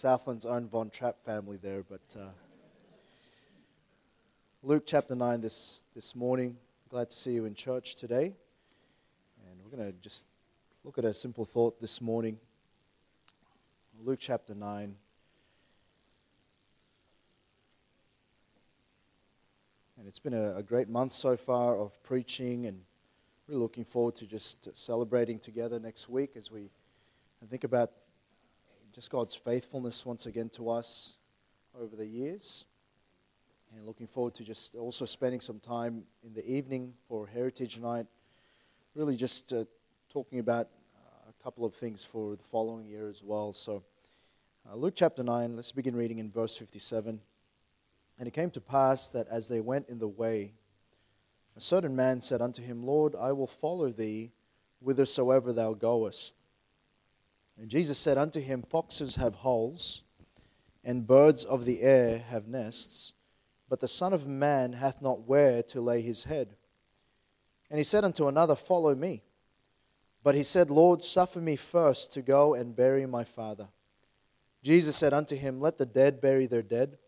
Southland's own Von Trapp family there. But uh, Luke chapter 9 this, this morning. Glad to see you in church today. And we're going to just look at a simple thought this morning. Luke chapter 9. And it's been a, a great month so far of preaching, and we're looking forward to just celebrating together next week as we think about just God's faithfulness once again to us over the years. And looking forward to just also spending some time in the evening for Heritage Night, really just uh, talking about uh, a couple of things for the following year as well. So, uh, Luke chapter 9, let's begin reading in verse 57. And it came to pass that as they went in the way, a certain man said unto him, Lord, I will follow thee whithersoever thou goest. And Jesus said unto him, Foxes have holes, and birds of the air have nests, but the Son of Man hath not where to lay his head. And he said unto another, Follow me. But he said, Lord, suffer me first to go and bury my father. Jesus said unto him, Let the dead bury their dead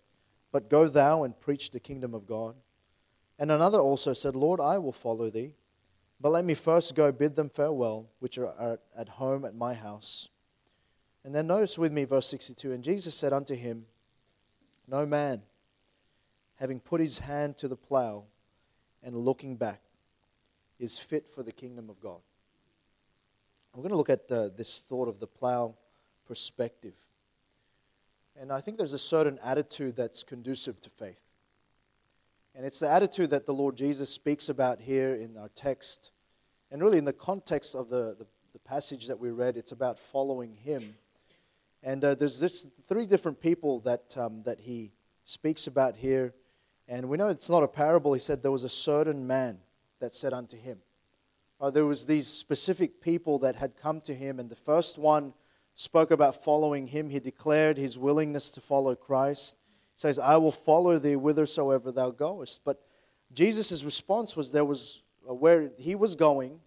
but go thou and preach the kingdom of God. And another also said, Lord, I will follow thee, but let me first go bid them farewell, which are at home at my house. And then notice with me verse 62 And Jesus said unto him, No man, having put his hand to the plow and looking back, is fit for the kingdom of God. We're going to look at this thought of the plow perspective. And I think there's a certain attitude that's conducive to faith. And it's the attitude that the Lord Jesus speaks about here in our text. And really, in the context of the, the, the passage that we read, it's about following Him. And uh, there's this three different people that, um, that He speaks about here. And we know it's not a parable. He said there was a certain man that said unto Him. Uh, there was these specific people that had come to Him. And the first one spoke about following him. He declared his willingness to follow Christ. He says, I will follow thee whithersoever thou goest. But Jesus' response was there was uh, where he was going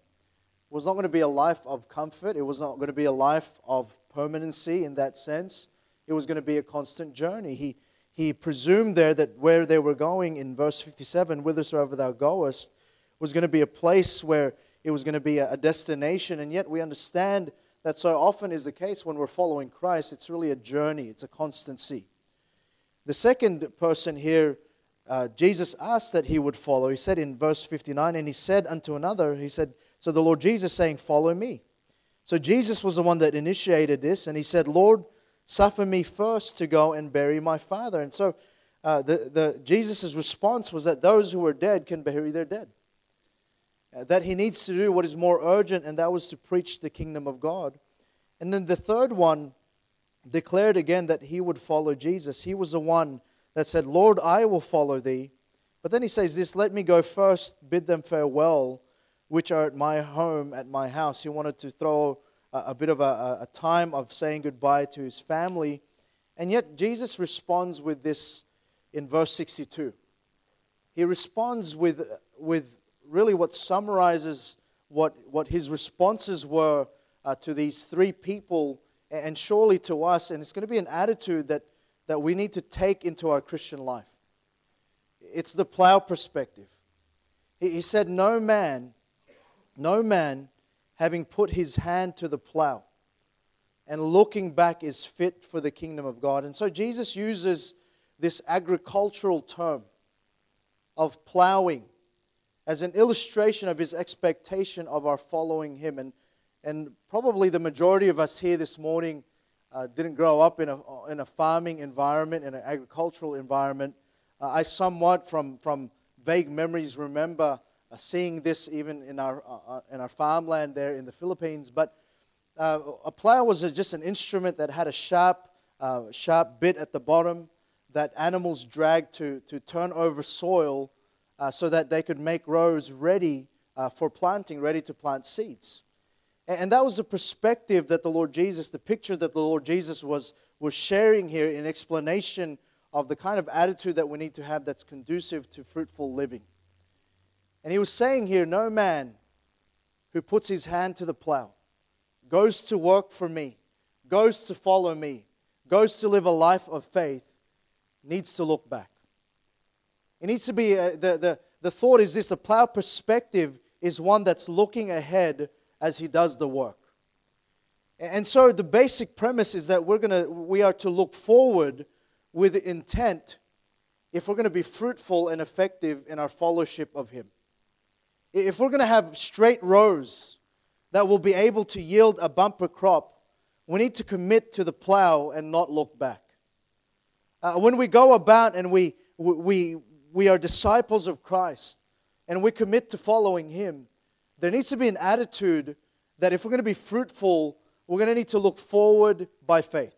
was not going to be a life of comfort. It was not going to be a life of permanency in that sense. It was going to be a constant journey. He, he presumed there that where they were going in verse 57, whithersoever thou goest, was going to be a place where it was going to be a destination. And yet we understand that so often is the case when we're following Christ. It's really a journey, it's a constancy. The second person here, uh, Jesus asked that he would follow. He said in verse 59, and he said unto another, He said, So the Lord Jesus saying, Follow me. So Jesus was the one that initiated this, and he said, Lord, suffer me first to go and bury my father. And so uh, the, the, Jesus' response was that those who are dead can bury their dead. Uh, that he needs to do what is more urgent, and that was to preach the kingdom of God. And then the third one declared again that he would follow Jesus. He was the one that said, Lord, I will follow thee. But then he says this, let me go first, bid them farewell, which are at my home, at my house. He wanted to throw a, a bit of a, a time of saying goodbye to his family. And yet Jesus responds with this in verse 62. He responds with, with really what summarizes what, what his responses were uh, to these three people and surely to us. And it's going to be an attitude that, that we need to take into our Christian life. It's the plow perspective. He, he said, No man, no man having put his hand to the plow and looking back is fit for the kingdom of God. And so Jesus uses this agricultural term of plowing as an illustration of his expectation of our following him. And, and probably the majority of us here this morning uh, didn't grow up in a, in a farming environment, in an agricultural environment. Uh, I somewhat, from, from vague memories, remember uh, seeing this even in our, uh, uh, in our farmland there in the Philippines. But uh, a plow was just an instrument that had a sharp, sharp bit at the bottom that animals dragged to, to turn over soil uh, so that they could make rows ready uh, for planting, ready to plant seeds. And, and that was the perspective that the Lord Jesus, the picture that the Lord Jesus was, was sharing here in explanation of the kind of attitude that we need to have that's conducive to fruitful living. And he was saying here, No man who puts his hand to the plow, goes to work for me, goes to follow me, goes to live a life of faith needs to look back. It needs to be, a, the, the, the thought is this the plow perspective is one that's looking ahead as he does the work. And so the basic premise is that we're gonna, we are to look forward with intent if we're going to be fruitful and effective in our fellowship of Him. If we're going to have straight rows that will be able to yield a bumper crop, we need to commit to the plow and not look back. Uh, when we go about and we, we, we are disciples of Christ and we commit to following Him, there needs to be an attitude that if we're going to be fruitful, we're going to need to look forward by faith.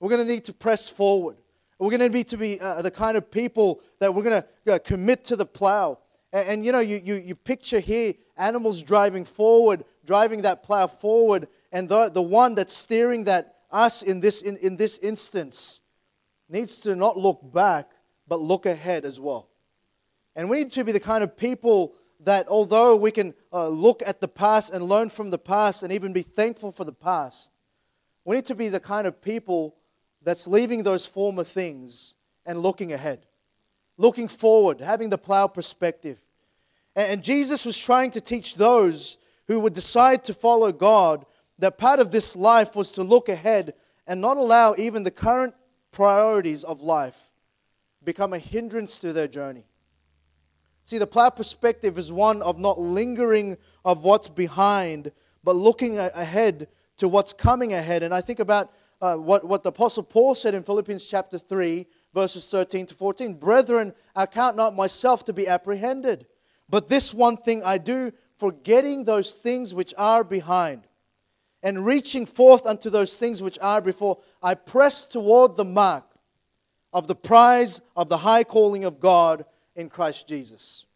We're going to need to press forward. We're going to need to be uh, the kind of people that we're going to uh, commit to the plow. And, and, you know, you, you, you picture here animals driving forward, driving that plow forward, and the, the one that's steering that, us in this, in, in this instance, needs to not look back, but look ahead as well. And we need to be the kind of people that, although we can uh, look at the past and learn from the past and even be thankful for the past, we need to be the kind of people that's leaving those former things and looking ahead, looking forward, having the plow perspective. And Jesus was trying to teach those who would decide to follow God that part of this life was to look ahead and not allow even the current priorities of life become a hindrance to their journey. See, the plow perspective is one of not lingering of what's behind, but looking ahead to what's coming ahead. And I think about uh, what, what the Apostle Paul said in Philippians chapter 3, verses 13 to 14 Brethren, I count not myself to be apprehended, but this one thing I do, forgetting those things which are behind, and reaching forth unto those things which are before, I press toward the mark of the prize of the high calling of God in Christ Jesus.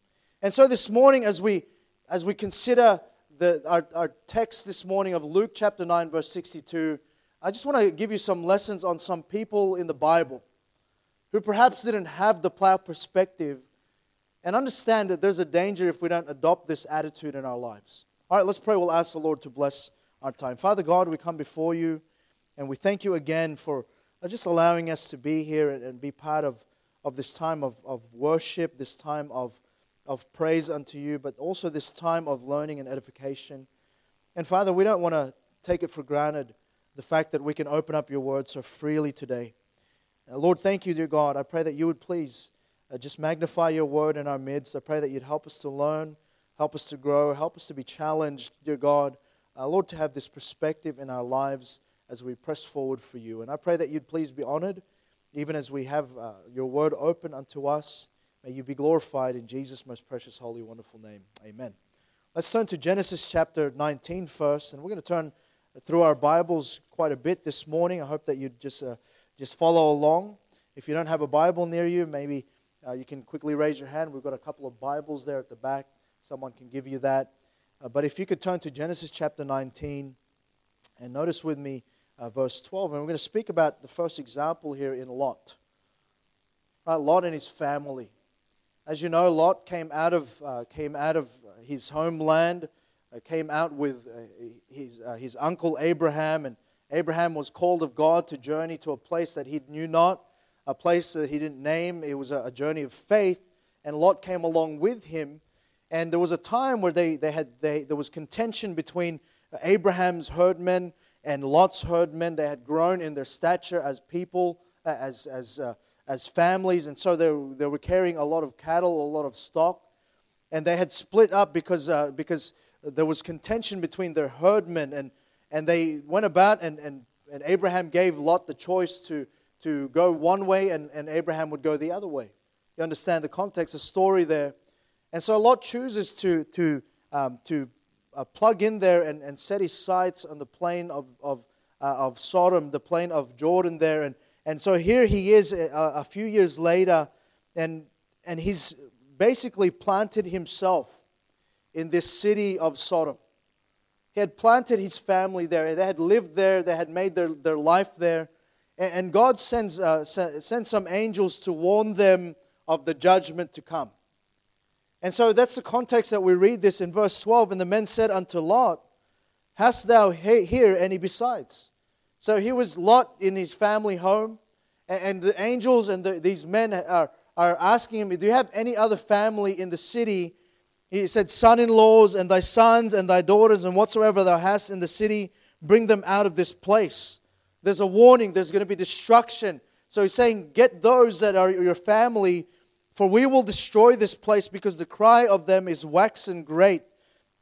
And so this morning, as we as we consider the, our, our text this morning of Luke chapter 9, verse 62, I just want to give you some lessons on some people in the Bible who perhaps didn't have the plow perspective and understand that there's a danger if we don't adopt this attitude in our lives. All right, let's pray. We'll ask the Lord to bless our time. Father God, we come before you and we thank you again for just allowing us to be here and be part of, of this time of, of worship, this time of, of praise unto you, but also this time of learning and edification. And Father, we don't want to take it for granted the fact that we can open up your word so freely today. Uh, Lord, thank you, dear God. I pray that you would please uh, just magnify your word in our midst. I pray that you'd help us to learn, help us to grow, help us to be challenged, dear God. Uh, Lord, to have this perspective in our lives as we press forward for you. And I pray that you'd please be honored, even as we have uh, your word open unto us. May you be glorified in Jesus' most precious, holy, wonderful name. Amen. Let's turn to Genesis chapter 19 first, and we're going to turn through our Bibles quite a bit this morning. I hope that you just uh, just follow along. If you don't have a Bible near you, maybe uh, you can quickly raise your hand. We've got a couple of Bibles there at the back. Someone can give you that. Uh, but if you could turn to Genesis chapter 19 and notice with me uh, verse 12, and we're going to speak about the first example here in Lot. Right, Lot and his family. As you know, Lot came out of uh, came out of his homeland uh, came out with uh, his, uh, his uncle Abraham, and Abraham was called of God to journey to a place that he knew not, a place that he didn't name. It was a, a journey of faith, and Lot came along with him. And there was a time where they, they had, they, there was contention between Abraham's herdmen and Lot's herdmen. They had grown in their stature as people, as, as, uh, as families, and so they, they were carrying a lot of cattle, a lot of stock. And they had split up because, uh, because there was contention between their herdmen, and, and they went about, and, and, and Abraham gave Lot the choice to, to go one way, and, and Abraham would go the other way. You understand the context, the story there. And so Lot chooses to, to, um, to uh, plug in there and, and set his sights on the plain of, of, uh, of Sodom, the plain of Jordan there. And, and so here he is a, a few years later, and, and he's basically planted himself in this city of Sodom. He had planted his family there. They had lived there. They had made their, their life there. And God sends, uh, sends some angels to warn them of the judgment to come. And so that's the context that we read this in verse 12. And the men said unto Lot, Hast thou here any besides? So he was Lot in his family home, and, the angels and the, these men are, are asking him, Do you have any other family in the city? He said, Son in laws, and thy sons, and thy daughters, and whatsoever thou hast in the city, bring them out of this place. There's a warning, there's going to be destruction. So he's saying, Get those that are your family, for we will destroy this place, because the cry of them is waxen great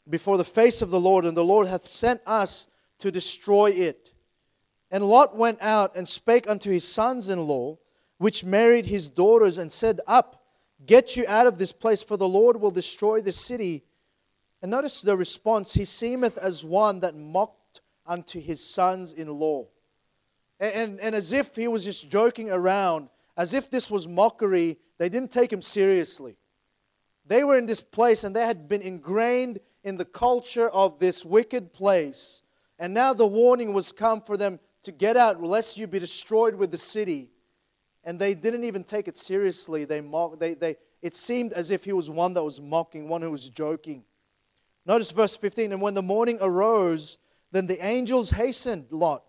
before the face of the Lord, and the Lord hath sent us to destroy it. And Lot went out and spake unto his sons in law, which married his daughters, and said, Up, get you out of this place, for the Lord will destroy the city. And notice the response He seemeth as one that mocked unto his sons in law. And, and, as if he was just joking around, as if this was mockery, they didn't take him seriously. They were in this place and they had been ingrained in the culture of this wicked place. And now the warning was come for them to get out, lest you be destroyed with the city. And they didn't even take it seriously. They mock, they, they, it seemed as if he was one that was mocking, one who was joking. Notice verse 15. And when the morning arose, then the angels hastened Lot.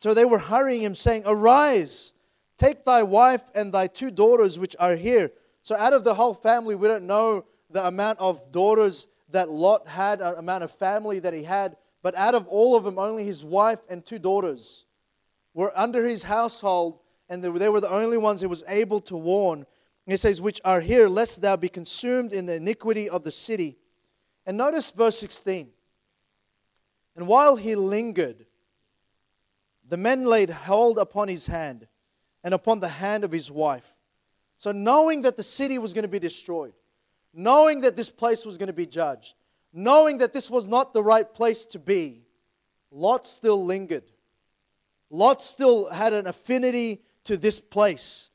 So they were hurrying him, saying, Arise, take thy wife and thy two daughters which are here. So out of the whole family, we don't know the amount of daughters that Lot had, an amount of family that he had, but out of all of them, only his wife and two daughters were under his household, and they were the only ones he was able to warn. he says, Which are here, lest thou be consumed in the iniquity of the city. And notice verse 16. And while he lingered, the men laid hold upon his hand and upon the hand of his wife. So, knowing that the city was going to be destroyed, knowing that this place was going to be judged, knowing that this was not the right place to be, Lot still lingered. Lot still had an affinity to this place.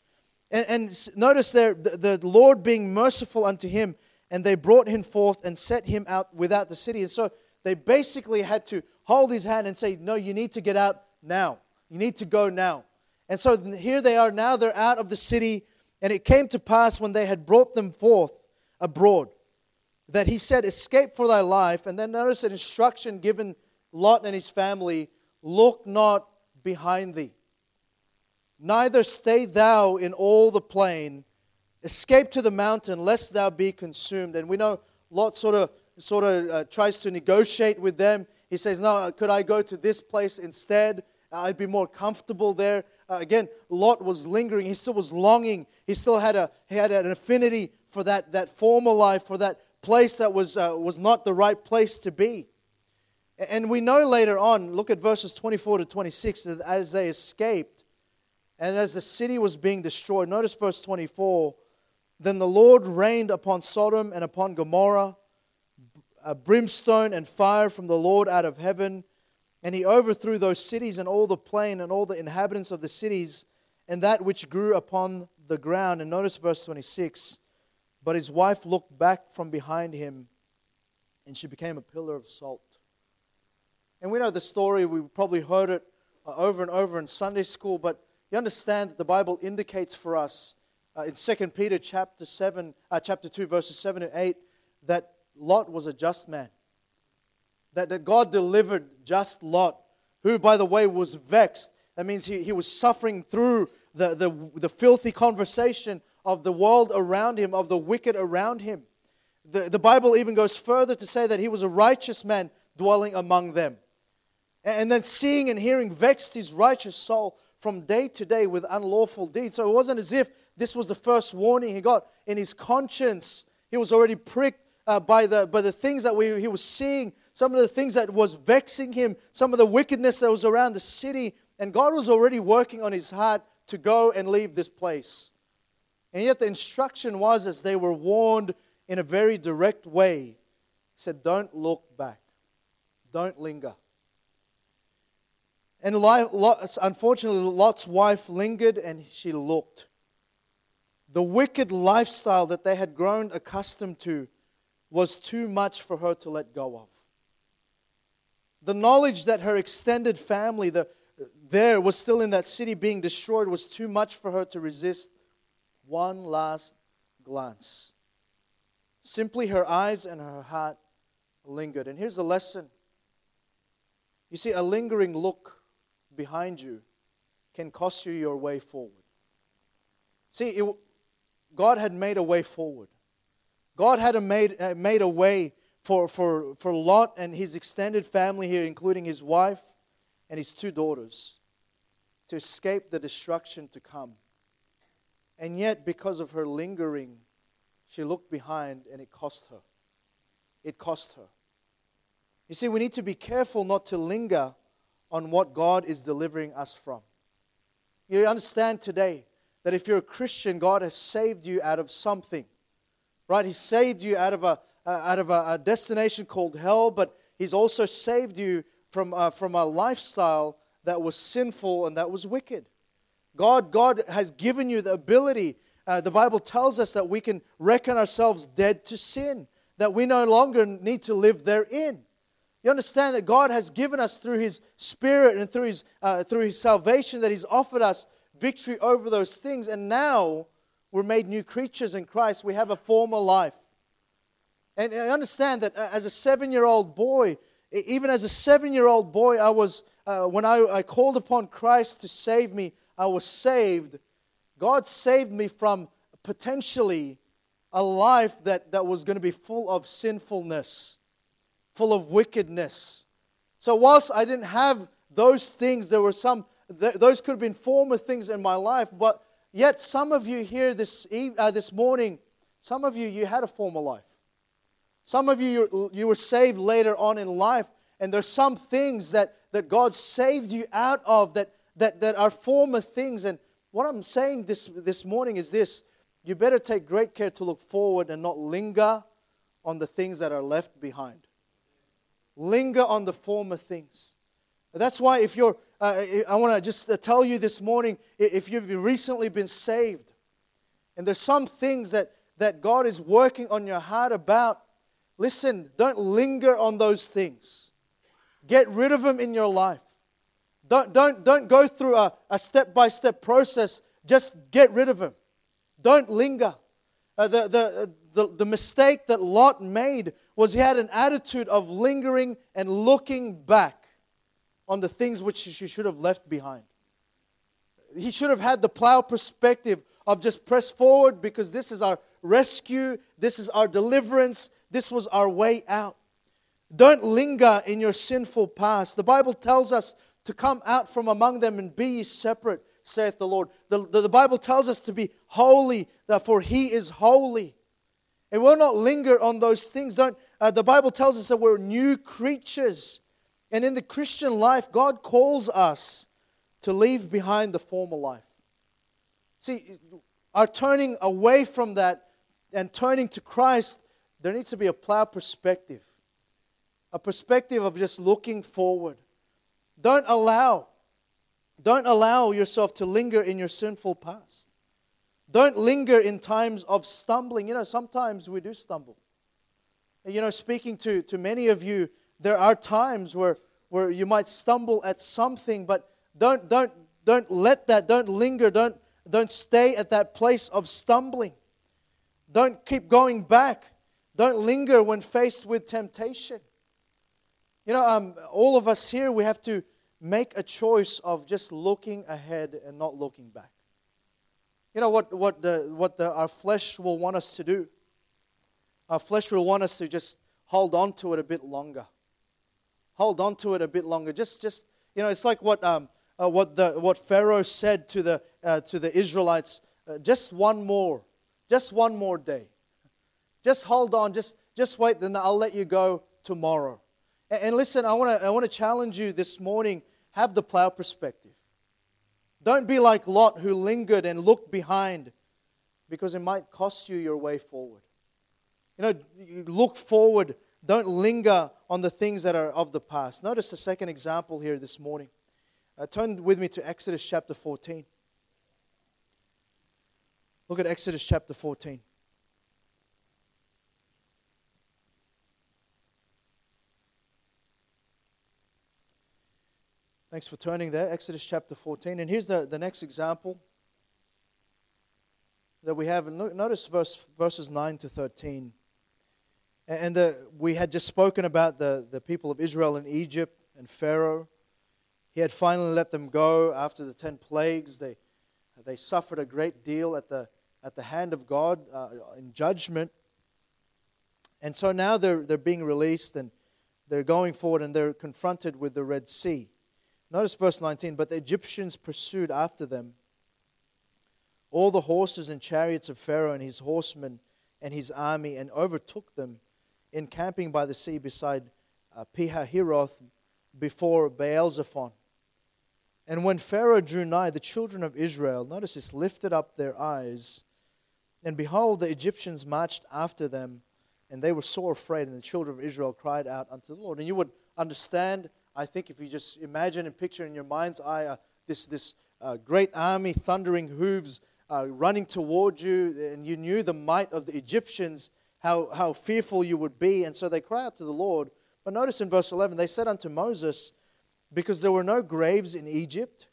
And, and notice there, the, the Lord being merciful unto him, and they brought him forth and set him out without the city. And so they basically had to hold his hand and say, No, you need to get out now. You need to go now. And so here they are now, they're out of the city. And it came to pass when they had brought them forth abroad that he said, Escape for thy life. And then notice an instruction given Lot and his family look not behind thee. Neither stay thou in all the plain. Escape to the mountain, lest thou be consumed. And we know Lot sort of, sort of uh, tries to negotiate with them. He says, No, could I go to this place instead? I'd be more comfortable there. Uh, again, Lot was lingering. He still was longing. He still had, a, he had an affinity for that, that former life, for that place that was, uh, was not the right place to be. And we know later on, look at verses 24 to 26, that as they escaped and as the city was being destroyed, notice verse 24 then the Lord rained upon Sodom and upon Gomorrah a brimstone and fire from the Lord out of heaven. And he overthrew those cities and all the plain and all the inhabitants of the cities and that which grew upon the ground. And notice verse 26 but his wife looked back from behind him, and she became a pillar of salt. And we know the story, we probably heard it uh, over and over in Sunday school, but you understand that the Bible indicates for us uh, in 2 Peter chapter 7, uh, chapter 2, verses 7 and 8, that Lot was a just man. That, that God delivered just Lot, who, by the way, was vexed. That means he, he was suffering through the, the, the filthy conversation of the world around him, of the wicked around him. The, the Bible even goes further to say that he was a righteous man dwelling among them. And then seeing and hearing vexed his righteous soul from day to day with unlawful deeds. So it wasn't as if this was the first warning he got in his conscience. He was already pricked uh, by, the, by the things that we, he was seeing, some of the things that was vexing him, some of the wickedness that was around the city. And God was already working on his heart to go and leave this place. And yet the instruction was as they were warned in a very direct way. He said, Don't look back. Don't linger. And unfortunately, Lot's wife lingered and she looked. The wicked lifestyle that they had grown accustomed to was too much for her to let go of. The knowledge that her extended family the, there was still in that city being destroyed was too much for her to resist one last glance. Simply her eyes and her heart lingered. And here's the lesson you see, a lingering look behind you can cost you your way forward. See, it, God had made a way forward. God had a made, uh, made a way for, for, for Lot and his extended family here, including his wife and his two daughters, to escape the destruction to come. And yet, because of her lingering, she looked behind and it cost her. It cost her. You see, we need to be careful not to linger on what God is delivering us from. You understand today that if you're a Christian, God has saved you out of something, right? He saved you out of a, uh, out of a, a, destination called hell, but He's also saved you from, uh, from a lifestyle that was sinful and that was wicked. God, God has given you the ability. Uh, the Bible tells us that we can reckon ourselves dead to sin, that we no longer need to live therein. You understand that God has given us through His Spirit and through His, uh, through His salvation that He's offered us victory over those things. And now we're made new creatures in Christ. We have a former life. And I understand that uh, as a seven year old boy, even as a seven year old boy, I was, uh, when I, I called upon Christ to save me, I was saved. God saved me from potentially a life that, that was going to be full of sinfulness, full of wickedness. So, whilst I didn't have those things, there were some th- those could have been former things in my life, but yet some of you here this, uh, this morning, some of you, you had a former life. Some of you, you were saved later on in life, and there's some things that, that God saved you out of that, that, that are former things. And what I'm saying this, this morning is this you better take great care to look forward and not linger on the things that are left behind. Linger on the former things. That's why if you're uh, I want to just uh, tell you this morning if you've recently been saved and there's some things that, that God is working on your heart about, listen, don't linger on those things. Get rid of them in your life. Don't, don't, don't go through a step by step process. Just get rid of them. Don't linger. Uh, the, the, the, the mistake that Lot made was he had an attitude of lingering and looking back on the things which he should have left behind. He should have had the plow perspective of just press forward because this is our rescue, this is our deliverance, this was our way out. Don't linger in your sinful past. The Bible tells us to come out from among them and be separate, saith the Lord. The, the, the Bible tells us to be holy, for He is holy. And we'll not linger on those things. Don't, uh, the Bible tells us that we're new creatures. And in the Christian life, God calls us to leave behind the former life. See, our turning away from that and turning to Christ, there needs to be a plow perspective, a perspective of just looking forward. Don't allow, don't allow yourself to linger in your sinful past. Don't linger in times of stumbling. You know, sometimes we do stumble. You know, speaking to, to many of you, there are times where, where you might stumble at something, but don't, don't, don't let that, don't linger, don't, don't stay at that place of stumbling. Don't keep going back. Don't linger when faced with temptation. You know, um, all of us here, we have to make a choice of just looking ahead and not looking back. You know what, what, the, what the, our flesh will want us to do? Our flesh will want us to just hold on to it a bit longer hold on to it a bit longer. Just, just you know, it's like what, um, uh, what, the, what Pharaoh said to the, uh, to the Israelites uh, just one more, just one more day. Just hold on, just, just wait, then I'll let you go tomorrow. And, and listen, I want to I wanna challenge you this morning have the plow perspective. Don't be like Lot who lingered and looked behind because it might cost you your way forward. You know, look forward don't linger on the things that are of the past. Notice the second example here this morning. Uh, turn with me to Exodus chapter 14. Look at Exodus chapter 14. Thanks for turning there. Exodus chapter 14. And here's the, the next example that we have. Notice verse, verses 9 to 13. And the, we had just spoken about the, the people of Israel in Egypt and Pharaoh. he had finally let them go after the ten plagues. They, they suffered a great deal at the, at the hand of God uh, in judgment. And so now they're, they're being released and they're going forward and they're confronted with the Red Sea. Notice verse 19 But the Egyptians pursued after them all the horses and chariots of Pharaoh and his horsemen and his army and overtook them, encamping by the sea beside uh, Pihahiroth before Baal-zephon. And when Pharaoh drew nigh, the children of Israel, notice this, lifted up their eyes, and behold, the Egyptians marched after them, and they were sore afraid. And the children of Israel cried out unto the Lord. And you would understand, I think, if you just imagine and picture in your mind's eye uh, this, this uh, great army, thundering hooves, uh, running toward you, and you knew the might of the Egyptians, how, how fearful you would be. And so they cry out to the Lord. But notice in verse 11, they said unto Moses, because there were no graves in Egypt?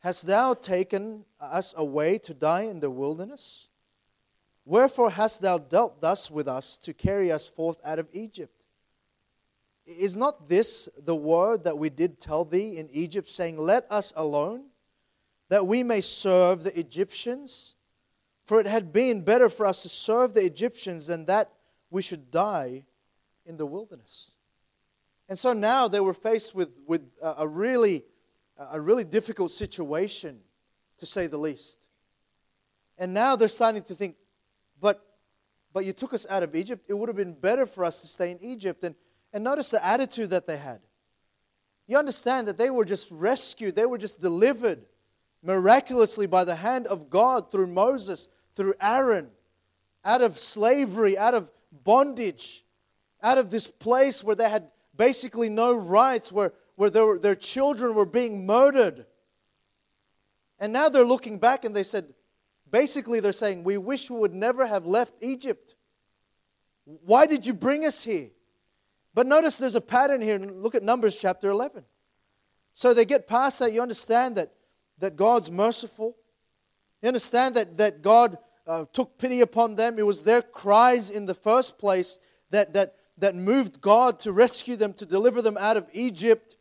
Hast thou taken us away to die in the wilderness? Wherefore hast thou dealt thus with us to carry us forth out of Egypt? Is not this the word that we did tell thee in Egypt, saying, Let us alone, that we may serve the Egyptians? For it had been better for us to serve the Egyptians than that we should die in the wilderness. And so now they were faced with, with a, really, a really difficult situation, to say the least. And now they're starting to think, but, but you took us out of Egypt. It would have been better for us to stay in Egypt. And, and notice the attitude that they had. You understand that they were just rescued, they were just delivered miraculously by the hand of God through Moses, through Aaron, out of slavery, out of bondage, out of this place where they had basically no rights, where, where their, their children were being murdered. And now they're looking back and they said, basically, they're saying, We wish we would never have left Egypt. Why did you bring us here? But notice there's a pattern here. Look at Numbers chapter 11. So they get past that. You understand that, that God's merciful. You understand that, that God uh, took pity upon them. It was their cries in the first place that, that that moved God to rescue them, to deliver them out of Egypt.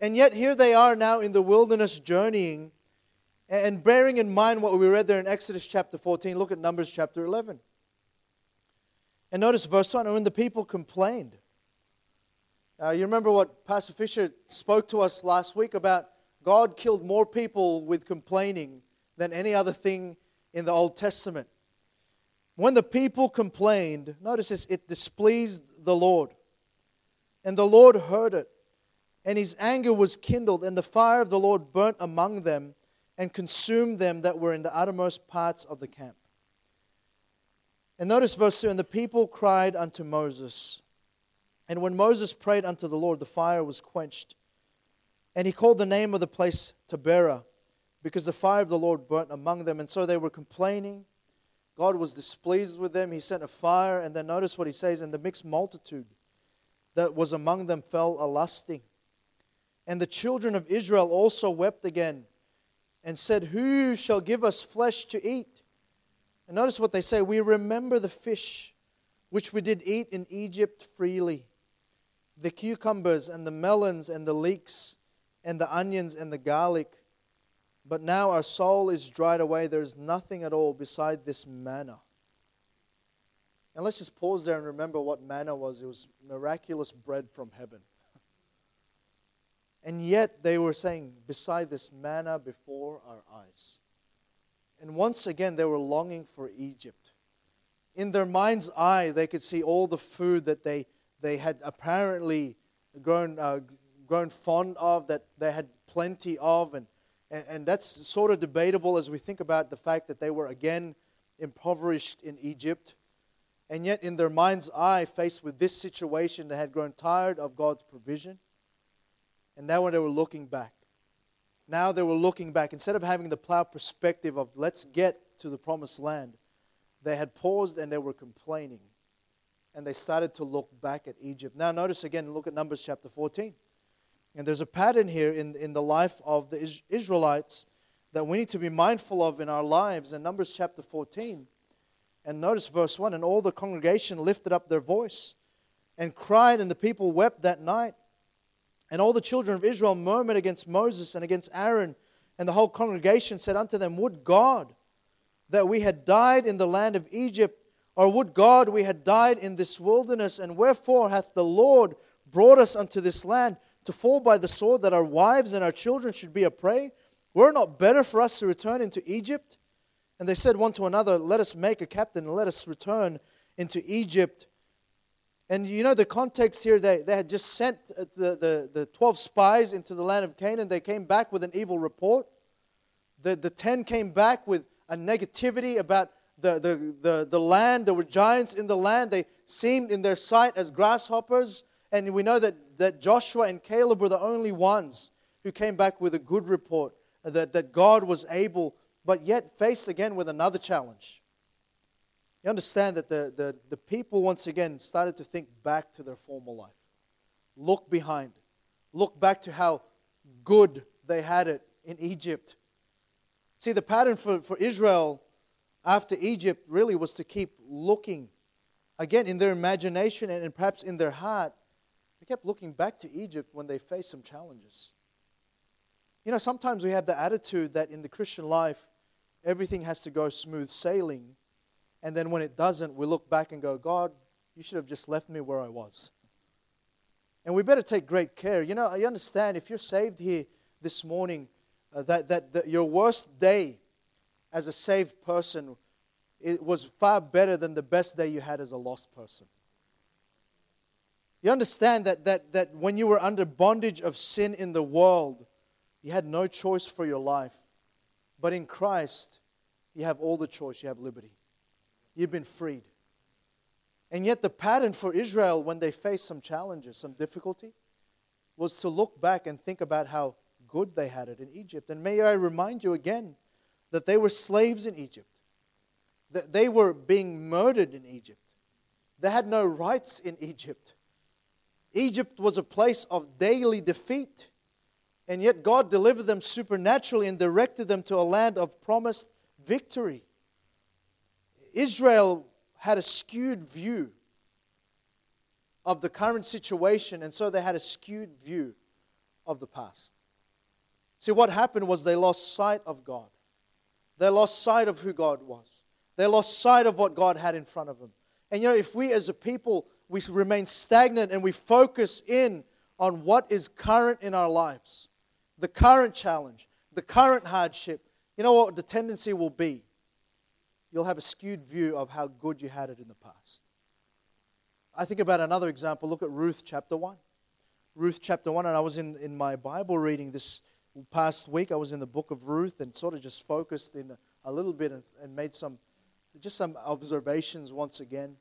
And yet, here they are now in the wilderness journeying. And bearing in mind what we read there in Exodus chapter 14, look at Numbers chapter 11. And notice verse 1 when the people complained. Uh, you remember what Pastor Fisher spoke to us last week about God killed more people with complaining than any other thing in the Old Testament. When the people complained, notice this, it displeased the Lord. And the Lord heard it. And his anger was kindled, and the fire of the Lord burnt among them and consumed them that were in the uttermost parts of the camp. And notice verse 2 And the people cried unto Moses. And when Moses prayed unto the Lord, the fire was quenched. And he called the name of the place Taberah, because the fire of the Lord burnt among them. And so they were complaining God was displeased with them. He sent a fire. And then notice what he says and the mixed multitude that was among them fell a lusting. And the children of Israel also wept again and said, Who shall give us flesh to eat? And notice what they say We remember the fish which we did eat in Egypt freely, the cucumbers and the melons and the leeks and the onions and the garlic but now our soul is dried away. There's nothing at all beside this manna. And let's just pause there and remember what manna was. It was miraculous bread from heaven. And yet they were saying, beside this manna before our eyes. And once again, they were longing for Egypt. In their mind's eye, they could see all the food that they, they had apparently grown, uh, grown fond of, that they had plenty of, and and, and that's sort of debatable as we think about the fact that they were again impoverished in Egypt. And yet, in their mind's eye, faced with this situation, they had grown tired of God's provision. And now, when they were looking back, now they were looking back. Instead of having the plow perspective of let's get to the promised land, they had paused and they were complaining. And they started to look back at Egypt. Now, notice again, look at Numbers chapter 14. And there's a pattern here in, in the life of the Israelites that we need to be mindful of in our lives. In Numbers chapter 14, and notice verse 1 And all the congregation lifted up their voice and cried, and the people wept that night. And all the children of Israel murmured against Moses and against Aaron, and the whole congregation said unto them, Would God that we had died in the land of Egypt, or would God we had died in this wilderness? And wherefore hath the Lord brought us unto this land to fall by the sword, that our wives and our children should be a prey? Were it not better for us to return into Egypt? And they said one to another, Let us make a captain, and let us return into Egypt. And you know the context here, they, they had just sent the, the, the 12 spies into the land of Canaan. They came back with an evil report. The, the 10 came back with a negativity about the, the, the, the land. There were giants in the land. They seemed in their sight as grasshoppers. And we know that, that Joshua and Caleb were the only ones who came back with a good report that, that God was able, but yet faced again with another challenge. You understand that the, the, the people once again started to think back to their former life, look behind, look back to how good they had it in Egypt. See, the pattern for, for Israel after Egypt really was to keep looking again in their imagination and perhaps in their heart. They kept looking back to Egypt when they faced some challenges. You know, sometimes we have the attitude that in the Christian life, everything has to go smooth sailing. And then when it doesn't, we look back and go, God, you should have just left me where I was. And we better take great care. You know, I understand if you're saved here this morning, uh, that, that, that your worst day as a saved person it was far better than the best day you had as a lost person. You understand that, that, that when you were under bondage of sin in the world, you had no choice for your life. But in Christ, you have all the choice, you have liberty. You've been freed. And yet, the pattern for Israel when they faced some challenges, some difficulty, was to look back and think about how good they had it in Egypt. And may I remind you again that they were slaves in Egypt, that they were being murdered in Egypt, they had no rights in Egypt. Egypt was a place of daily defeat. And yet God delivered them supernaturally and directed them to a land of promised victory. Israel had a skewed view of the current situation, and so they had a skewed view of the past. See, what happened was they lost sight of God. They lost sight of who God was. They lost sight of what God had in front of them. And you know, if we as a people we remain stagnant and we focus in on what is current in our lives, the current challenge, the current hardship, you know what the tendency will be? You'll have a skewed view of how good you had it in the past. I think about another example. Look at Ruth chapter 1. Ruth chapter 1, and I was in, in my Bible reading this past week. I was in the book of Ruth and sort of just focused in a, little bit and, and made some, just some observations once again.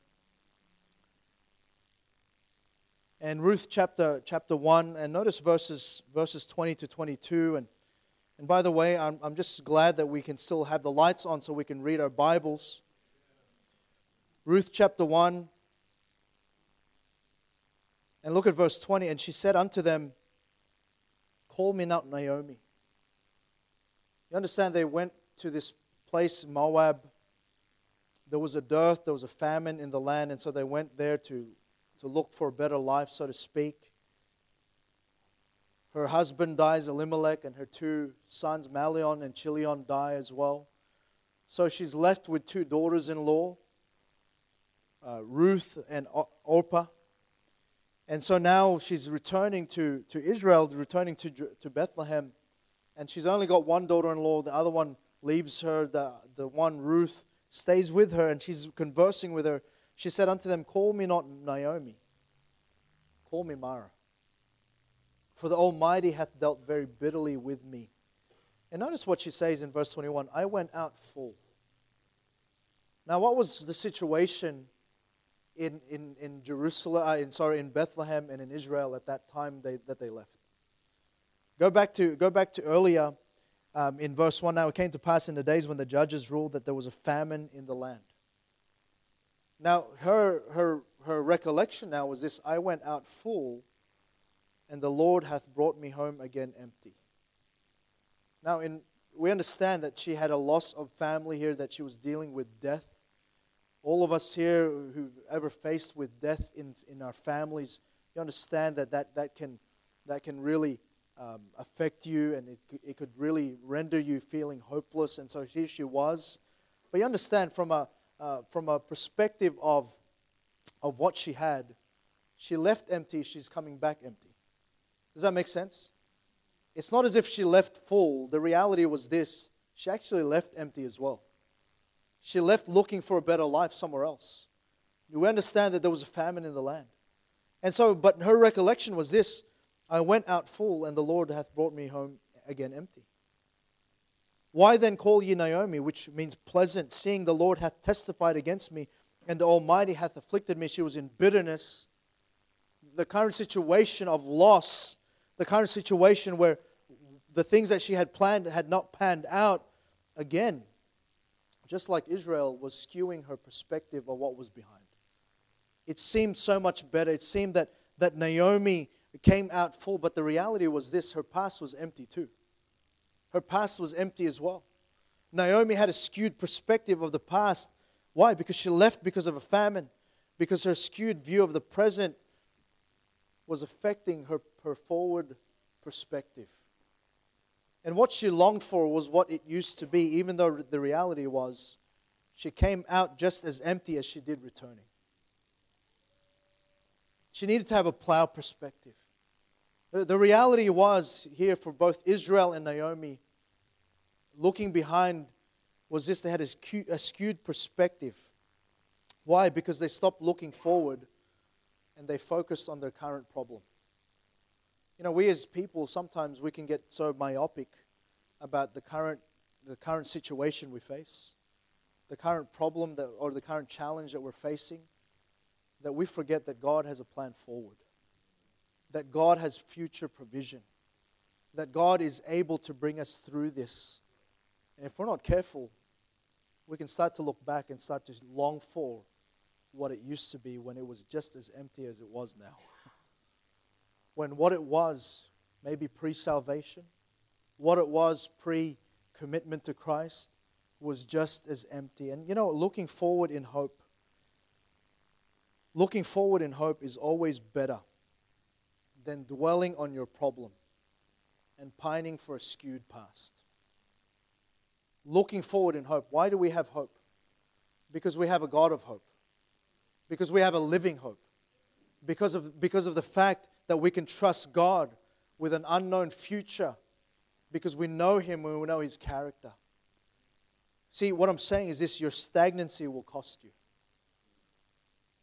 and Ruth chapter, chapter 1, and notice verses, verses 20 to 22. And, and by the way, I'm, I'm just glad that we can still have the lights on so we can read our Bibles. Ruth chapter 1, and look at verse 20. And she said unto them, Call me not Naomi. You understand, they went to this place, Moab. There was a dearth, there was a famine in the land, and so they went there to to look for a better life, so to speak. Her husband dies, Elimelech, and her two sons, Mahlon and Chilion, die as well. So she's left with two daughters in law, uh, Ruth and Orpah. And so now she's returning to, to Israel, returning to, to Bethlehem. And she's only got one daughter in law. The other one leaves her. The, the one, Ruth, stays with her, and she's conversing with her. She said unto them, Call me not Naomi, call me Mara. For the Almighty hath dealt very bitterly with me. And notice what she says in verse 21 I went out full. Now, what was the situation in, in, in Jerusalem, uh, in, sorry, in Bethlehem and in Israel at that time they, that they left? Go back to, go back to earlier um, in verse 1. Now, it came to pass in the days when the judges ruled that there was a famine in the land. Now, her, her, her recollection now was this I went out full, and the Lord hath brought me home again empty. Now, in, we understand that she had a loss of family here, that she was dealing with death. All of us here who've ever faced with death in, in our families, you understand that that, that can that can really um, affect you and it, it could really render you feeling hopeless. And so here she was. But you understand, from a, uh, from a perspective of, of what she had, she left empty, she's coming back empty. Does that make sense? It's not as if she left full. The reality was this she actually left empty as well. She left looking for a better life somewhere else. We understand that there was a famine in the land. And so, but her recollection was this I went out full, and the Lord hath brought me home again empty. Why then call ye Naomi, which means pleasant, seeing the Lord hath testified against me, and the Almighty hath afflicted me? She was in bitterness. The current situation of loss, the kind of situation where the things that she had planned had not panned out, again, just like Israel, was skewing her perspective of what was behind. It seemed so much better. It seemed that, that Naomi came out full, but the reality was this her past was empty too. Her past was empty as well. Naomi had a skewed perspective of the past. Why? Because she left because of a famine, because her skewed view of the present was affecting her, her forward perspective. And what she longed for was what it used to be, even though the reality was she came out just as empty as she did returning. She needed to have a plow perspective. The reality was here for both Israel and Naomi, looking behind, was this they had a skewed perspective. Why? Because they stopped looking forward and they focused on their current problem. You know, we as people, sometimes we can get so myopic about the current, the current situation we face, the current problem that, or the current challenge that we're facing, that we forget that God has a plan forward that God has future provision, that God is able to bring us through this. And if we're not careful, we can start to look back and start to long for what it used to be when it was just as empty as it was now. when what it was, maybe pre salvation, what it was pre commitment to Christ, was just as empty. And you know, looking forward in hope, looking forward in hope is always better than dwelling on your problem and pining for a skewed past. Looking forward in hope. Why do we have hope? Because we have a God of hope. Because we have a living hope. Because of, because of the fact that we can trust God with an unknown future because we know Him and we know His character. See, what I'm saying is this your stagnancy will cost you.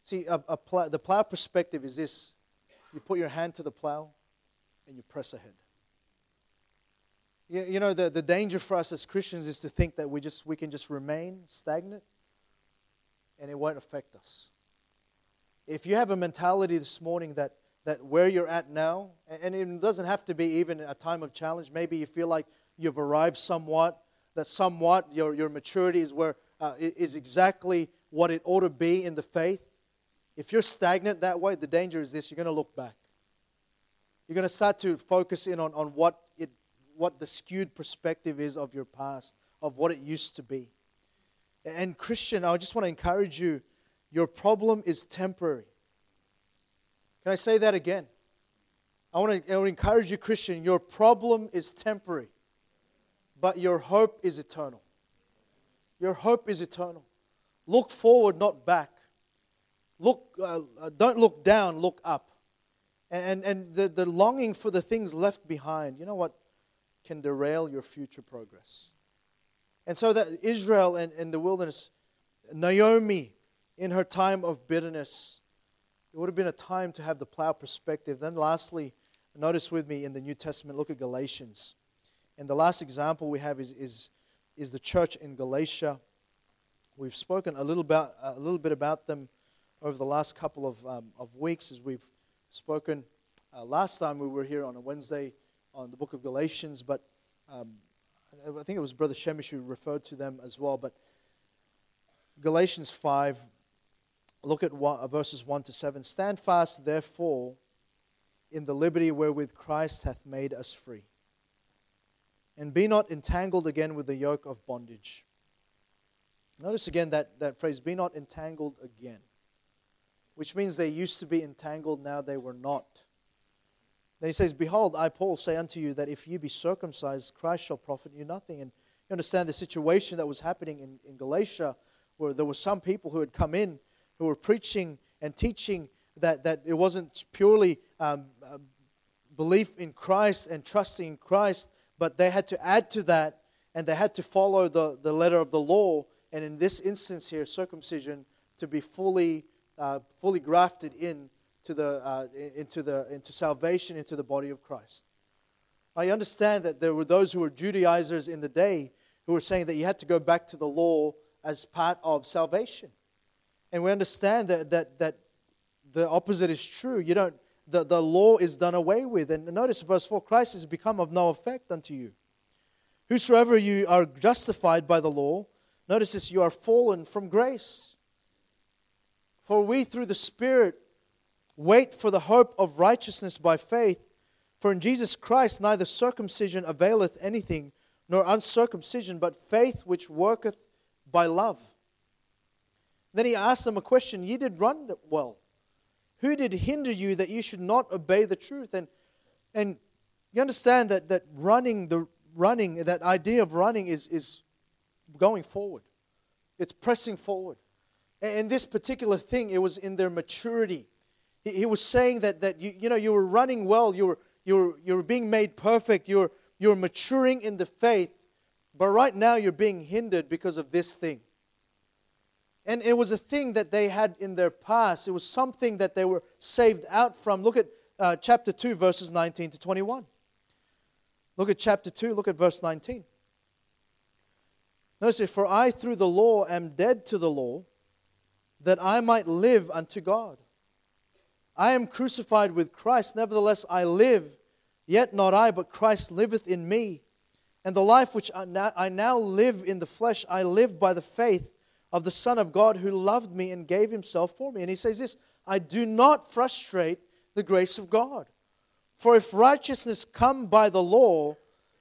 See, a, a pl- the plow perspective is this you put your hand to the plow and you press ahead. You, you know, the, the danger for us as Christians is to think that we, just, we can just remain stagnant and it won't affect us. If you have a mentality this morning that, that where you're at now, and it doesn't have to be even a time of challenge, maybe you feel like you've arrived somewhat, that somewhat your, your maturity is where uh, is exactly what it ought to be in the faith. If you're stagnant that way, the danger is this you're going to look back. You're going to start to focus in on, on what, it, what the skewed perspective is of your past, of what it used to be. And, Christian, I just want to encourage you your problem is temporary. Can I say that again? I want to, encourage you, Christian, your problem is temporary, but your hope is eternal. Your hope is eternal. Look forward, not back. Look, uh, uh, don't look down, look up. And, and the, the longing for the things left behind, you know what, can derail your future progress. And so that Israel and, in the wilderness, Naomi in her time of bitterness, it would have been a time to have the plow perspective. Then, lastly, notice with me in the New Testament, look at Galatians. And the last example we have is, is, is the church in Galatia. We've spoken a little, about, a little bit about them over the last couple of, um, of weeks as we've spoken. Uh, last time we were here on a Wednesday on the book of Galatians, but um, I think it was Brother Shemish who referred to them as well. But Galatians 5, look at one, uh, verses 1 to 7. Stand fast, therefore, in the liberty wherewith Christ hath made us free. And be not entangled again with the yoke of bondage. Notice again that, that phrase, be not entangled again which means they used to be entangled, now they were not. Then he says, Behold, I, Paul, say unto you that if you be circumcised, Christ shall profit you nothing. And you understand the situation that was happening in, in Galatia, where there were some people who had come in who were preaching and teaching that, that it wasn't purely um, uh, belief in Christ and trusting in Christ, but they had to add to that and they had to follow the, the letter of the law. And in this instance here, circumcision to be fully, uh, fully grafted in to the, uh, into, the, into salvation, into the body of Christ. I understand that there were those who were Judaizers in the day who were saying that you had to go back to the law as part of salvation. And we understand that, that, that the opposite is true. You don't, the, the law is done away with. And notice verse 4 Christ has become of no effect unto you. Whosoever you are justified by the law, notice this, you are fallen from grace. For we through the Spirit wait for the hope of righteousness by faith. For in Jesus Christ neither circumcision availeth anything, nor uncircumcision, but faith which worketh by love. Then he asked them a question Ye did run well. Who did hinder you that you should not obey the truth? And, and you understand that, that running, the running, that idea of running is, is going forward. It's pressing forward. And this particular thing, it was in their maturity. He, was saying that, that you, you know, you were running well, you were, you were, you were being made perfect, you were, you maturing in the faith, but right now you're being hindered because of this thing. And it was a thing that they had in their past. It was something that they were saved out from. Look at uh, chapter 2, verses 19 to 21. Look at chapter 2, look at verse 19. Notice it, for I through the law am dead to the law, that I might live unto God. I am crucified with Christ, nevertheless I live, yet not I, but Christ liveth in me. And the life which I now live in the flesh, I live by the faith of the Son of God who loved me and gave himself for me. And he says this I do not frustrate the grace of God. For if righteousness come by the law,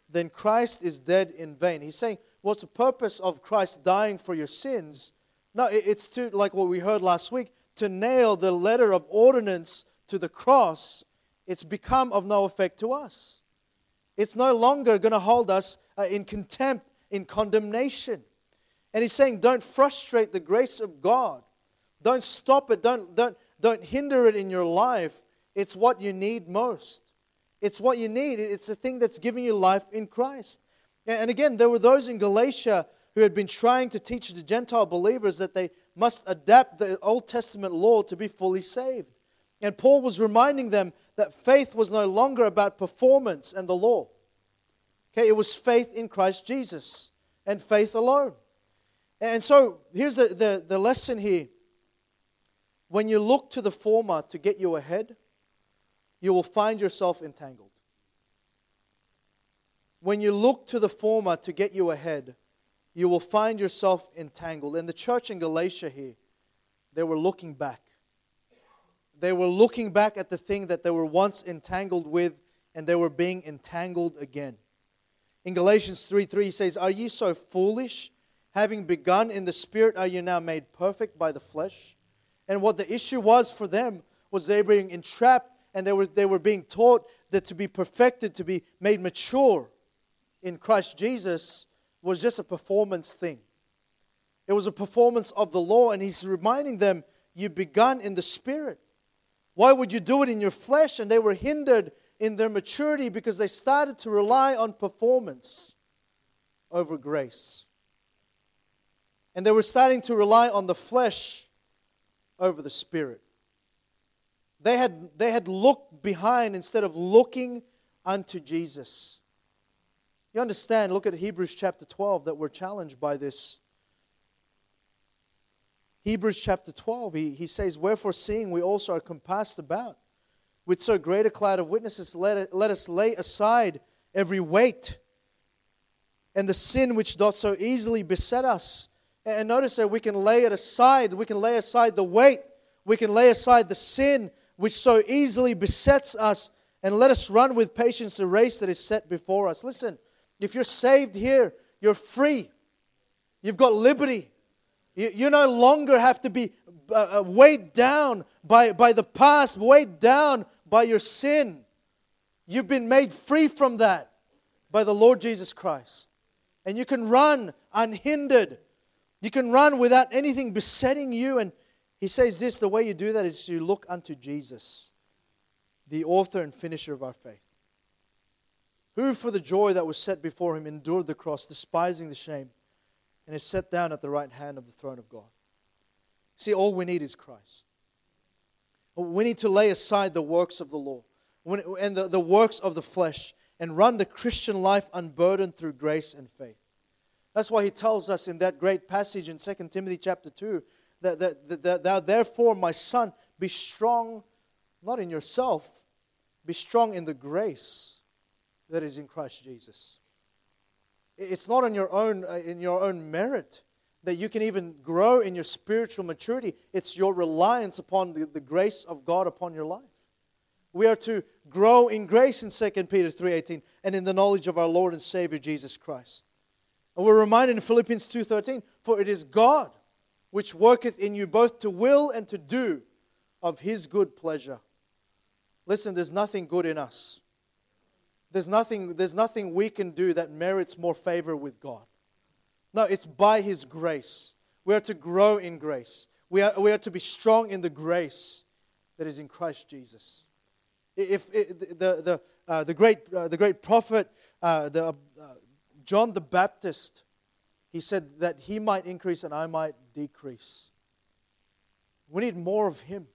then Christ is dead in vain. He's saying, what's the purpose of Christ dying for your sins? No, it's to, like what we heard last week, to nail the letter of ordinance to the cross. It's become of no effect to us. It's no longer going to hold us uh, in contempt, in condemnation. And he's saying, don't frustrate the grace of God. Don't stop it. Don't, don't, don't hinder it in your life. It's what you need most. It's what you need. It's the thing that's giving you life in Christ. And again, there were those in Galatia who had been trying to teach the Gentile believers that they must adapt the Old Testament law to be fully saved. And Paul was reminding them that faith was no longer about performance and the law. Okay, it was faith in Christ Jesus and faith alone. And so here's the, the, the lesson here. When you look to the former to get you ahead, you will find yourself entangled. When you look to the former to get you ahead, you will find yourself entangled. In the church in Galatia here, they were looking back. They were looking back at the thing that they were once entangled with, and they were being entangled again. In Galatians 3 3, he says, Are ye so foolish? Having begun in the spirit, are you now made perfect by the flesh? And what the issue was for them was they were being entrapped and they were, they were being taught that to be perfected, to be made mature in Christ Jesus was just a performance thing. It was a performance of the law, and he's reminding them, You begun in the spirit. Why would you do it in your flesh? And they were hindered in their maturity because they started to rely on performance over grace. And they were starting to rely on the flesh over the spirit. They had, they had looked behind instead of looking unto Jesus. You understand, look at Hebrews chapter 12, that we're challenged by this. Hebrews chapter 12, he, he says, Wherefore, seeing we also are compassed about with so great a cloud of witnesses, let, let us lay aside every weight and the sin which doth so easily beset us and notice that we can lay it aside. We can lay aside the weight. We can lay aside the sin which so easily besets us and let us run with patience the race that is set before us. Listen, if you're saved here, you're free. You've got liberty. You, you no longer have to be uh, uh weighed down by, by the past, weighed down by your sin. You've been made free from that by the Lord Jesus Christ. And you can run unhindered. You can run without anything besetting you. And he says this the way you do that is you look unto Jesus, the author and finisher of our faith, who for the joy that was set before him endured the cross, despising the shame, and is set down at the right hand of the throne of God. See, all we need is Christ. We need to lay aside the works of the law and the, works of the flesh and run the Christian life unburdened through grace and faith. That's why he tells us in that great passage in 2 Timothy chapter 2 that, that, that, that thou therefore, my son, be strong, not in yourself, be strong in the grace that is in Christ Jesus. It's not in your own, uh, in your own merit that you can even grow in your spiritual maturity. It's your reliance upon the, the grace of God upon your life. We are to grow in grace in 2 Peter 3:18 and in the knowledge of our Lord and Savior Jesus Christ. And we're reminded in Philippians 2:13, for it is God which worketh in you both to will and to do of his good pleasure. Listen, there's nothing good in us. There's nothing, there's nothing we can do that merits more favor with God. No, it's by his grace. We are to grow in grace. We are, we are to be strong in the grace that is in Christ Jesus. If, if the, the, uh, the, great, uh, the great prophet, uh, the, uh, John the Baptist, he said that he might increase and I might decrease. We need more of him.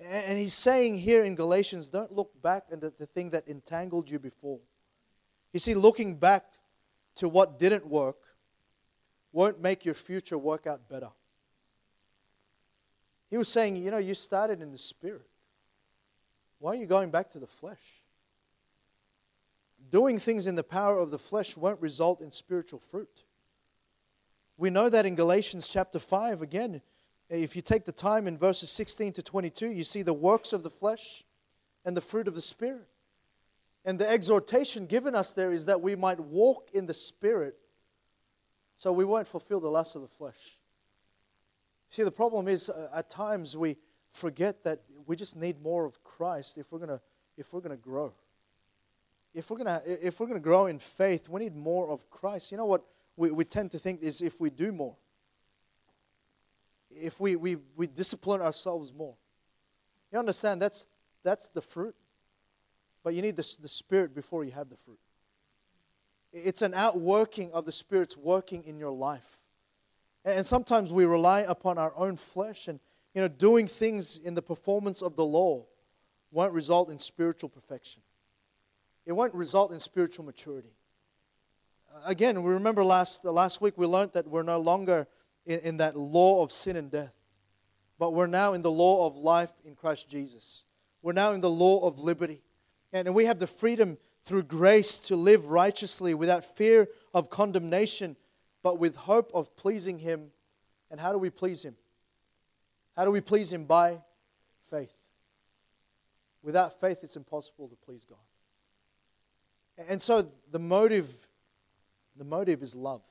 And he's saying here in Galatians, don't look back at the thing that entangled you before. You see, looking back to what didn't work won't make your future work out better. He was saying, you know, you started in the spirit. Why are you going back to the flesh? Doing things in the power of the flesh won't result in spiritual fruit. We know that in Galatians chapter 5, again, if you take the time in verses 16 to 22, you see the works of the flesh and the fruit of the Spirit. And the exhortation given us there is that we might walk in the Spirit so we won't fulfill the lust of the flesh. See, the problem is uh, at times we forget that we just need more of Christ if we're going to if we're going to grow. If we're to if we're to grow in faith, we need more of Christ. You know what we, we tend to think is if we do more. If we, we, we discipline ourselves more. You understand that's that's the fruit. But you need the, the spirit before you have the fruit. It's an outworking of the Spirit's working in your life. And sometimes we rely upon our own flesh and you know, doing things in the performance of the law won't result in spiritual perfection. It won't result in spiritual maturity. Uh, again, we remember last, last week we learned that we're no longer in, in that law of sin and death, but we're now in the law of life in Christ Jesus. We're now in the law of liberty. And we have the freedom through grace to live righteously without fear of condemnation, but with hope of pleasing Him. And how do we please Him? How do we please Him? By faith. Without faith, it's impossible to please God. And so the motive, the motive is love.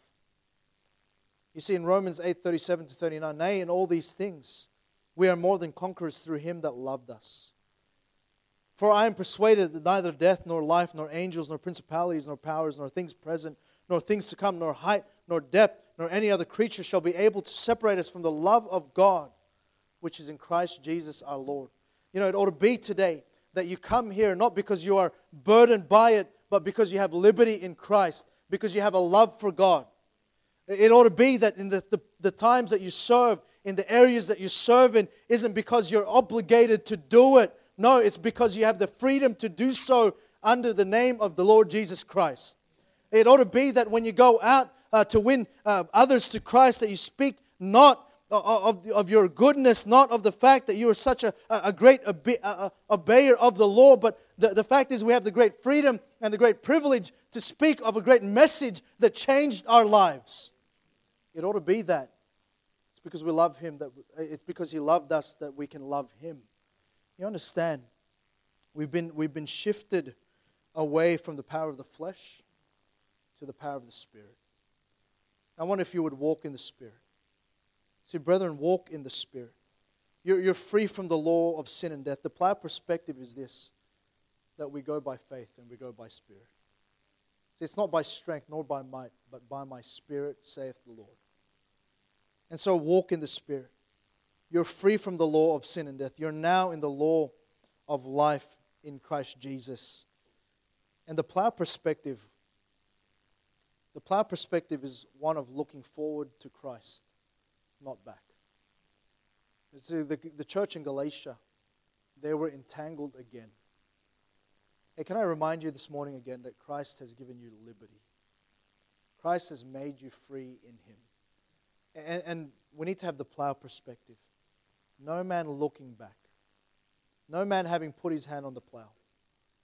You see in Romans 8 37 to 39, nay, in all these things, we are more than conquerors through him that loved us. For I am persuaded that neither death, nor life, nor angels, nor principalities, nor powers, nor things present, nor things to come, nor height, nor depth, nor any other creature shall be able to separate us from the love of God which is in Christ Jesus our Lord. You know, it ought to be today that you come here not because you are burdened by it, but because you have liberty in Christ, because you have a love for God. It ought to be that in the, the, the times that you serve, in the areas that you serve in, isn't because you're obligated to do it. No, it's because you have the freedom to do so under the name of the Lord Jesus Christ. It ought to be that when you go out uh, to win uh, others to Christ, that you speak not of, of your goodness, not of the fact that you are such a, a great obeyer of the law, but the, the fact is we have the great freedom and the great privilege to speak of a great message that changed our lives. It ought to be that. It's because we love Him, that it's because He loved us that we can love Him. You understand? We've been, we've been shifted away from the power of the flesh to the power of the Spirit. I wonder if you would walk in the Spirit. See, brethren, walk in the Spirit. You're, you're free from the law of sin and death. The prior perspective is this that we go by faith and we go by spirit. See, it's not by strength nor by might, but by my spirit, saith the Lord. And so walk in the spirit. You're free from the law of sin and death. You're now in the law of life in Christ Jesus. And the plow perspective, the plow perspective is one of looking forward to Christ, not back. See, the, the church in Galatia, they were entangled again. Hey, can I remind you this morning again that Christ has given you liberty? Christ has made you free in Him. And, and we need to have the plow perspective. No man looking back, no man having put his hand on the plow,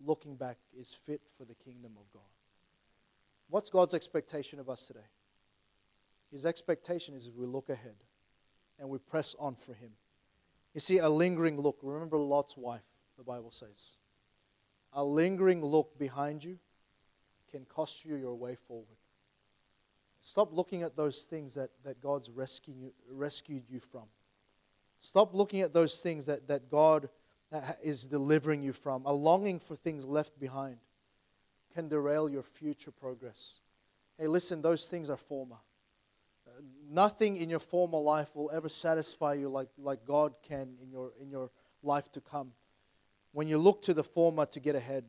looking back is fit for the kingdom of God. What's God's expectation of us today? His expectation is we look ahead and we press on for Him. You see, a lingering look. Remember Lot's wife, the Bible says. A lingering look behind you can cost you your way forward. Stop looking at those things that, that God's rescued, rescued you from. Stop looking at those things that, that God is delivering you from. A longing for things left behind can derail your future progress. Hey, listen, those things are former. Uh, nothing in your former life will ever satisfy you like, like God can in your, in your life to come. When you look to the former to get ahead,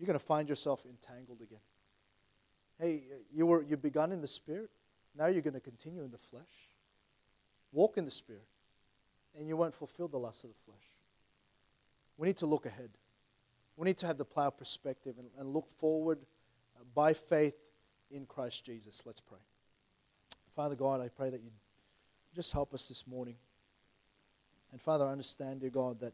you're going to find yourself entangled again. Hey, you were you begun in the spirit, now you're going to continue in the flesh. Walk in the spirit, and you won't fulfill the lust of the flesh. We need to look ahead. We need to have the plow perspective and, and look forward uh, by faith in Christ Jesus. Let's pray. Father God, I pray that you just help us this morning. And Father, I understand, dear God, that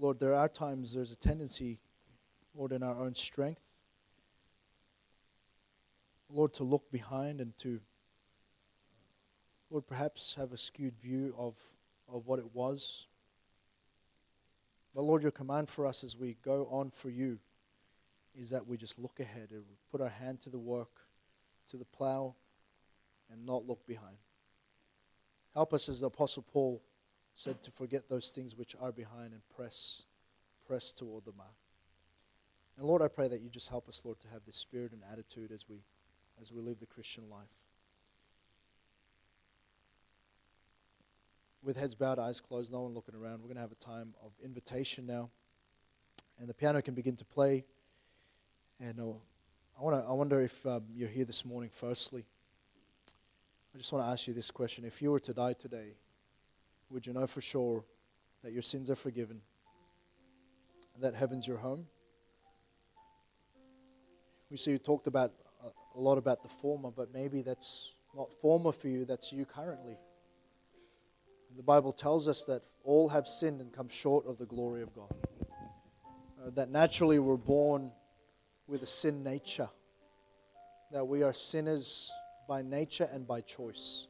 Lord, there are times there's a tendency Lord, in our own strength. Lord, to look behind and to, Lord, perhaps have a skewed view of, of what it was. But Lord, your command for us as we go on for you is that we just look ahead and put our hand to the work, to the plow, and not look behind. Help us, as the Apostle Paul said, to forget those things which are behind and press, press toward the mark. And Lord, I pray that you just help us, Lord, to have this spirit and attitude as we as we live the Christian life. With heads bowed, eyes closed, no one looking around, we're going to have a time of invitation now. And the piano can begin to play. And uh, I, wanna, I wonder if um, you're here this morning, firstly. I just want to ask you this question. If you were to die today, would you know for sure that your sins are forgiven and that heaven's your home? We see you talked about a lot about the former, but maybe that's not former for you, that's you currently. The Bible tells us that all have sinned and come short of the glory of God. Uh, that naturally we're born with a sin nature, that we are sinners by nature and by choice.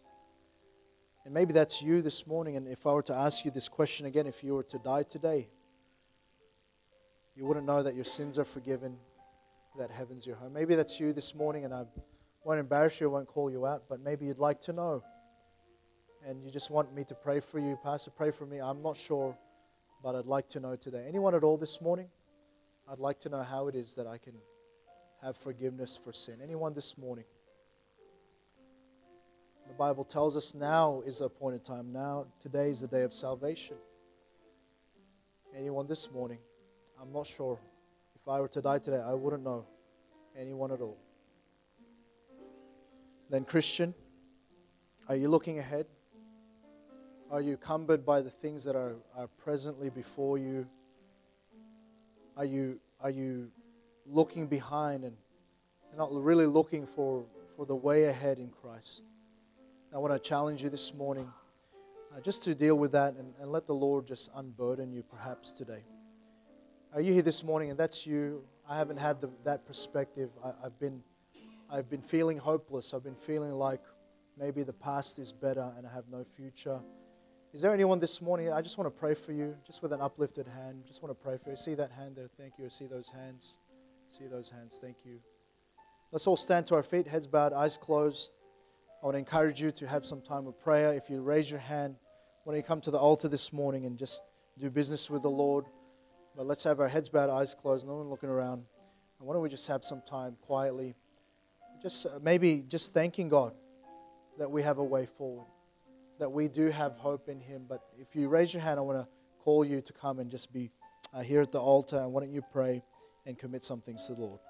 And maybe that's you this morning. And if I were to ask you this question again, if you were to die today, you wouldn't know that your sins are forgiven that heaven's your home. Maybe that's you this morning, and I won't embarrass you, I won't call you out, but maybe you'd like to know. And you just want me to pray for you. Pastor, pray for me. I'm not sure, but I'd like to know today. Anyone at all this morning? I'd like to know how it is that I can have forgiveness for sin. Anyone this morning? The Bible tells us now is the appointed time. Now, today is the day of salvation. Anyone this morning? I'm not sure. If I were to die today, I wouldn't know anyone at all. Then, Christian, are you looking ahead? Are you cumbered by the things that are, are presently before you? Are you, are you looking behind and not really looking for, for the way ahead in Christ? I want to challenge you this morning uh, just to deal with that and, and let the Lord just unburden you perhaps today. Are you here this morning and that's you? I haven't had the, that perspective. I, I've, been, I've been feeling hopeless. I've been feeling like maybe the past is better and I have no future. Is there anyone this morning? I just want to pray for you, just with an uplifted hand. Just want to pray for you. See that hand there? Thank you. See those hands? See those hands? Thank you. Let's all stand to our feet, heads bowed, eyes closed. I want to encourage you to have some time of prayer. If you raise your hand when you come to the altar this morning and just do business with the Lord. But let's have our heads bowed, eyes closed, no one looking around. And why don't we just have some time quietly, just uh, maybe just thanking God that we have a way forward, that we do have hope in Him. But if you raise your hand, I want to call you to come and just be uh, here at the altar. And why don't you pray and commit some things to the Lord?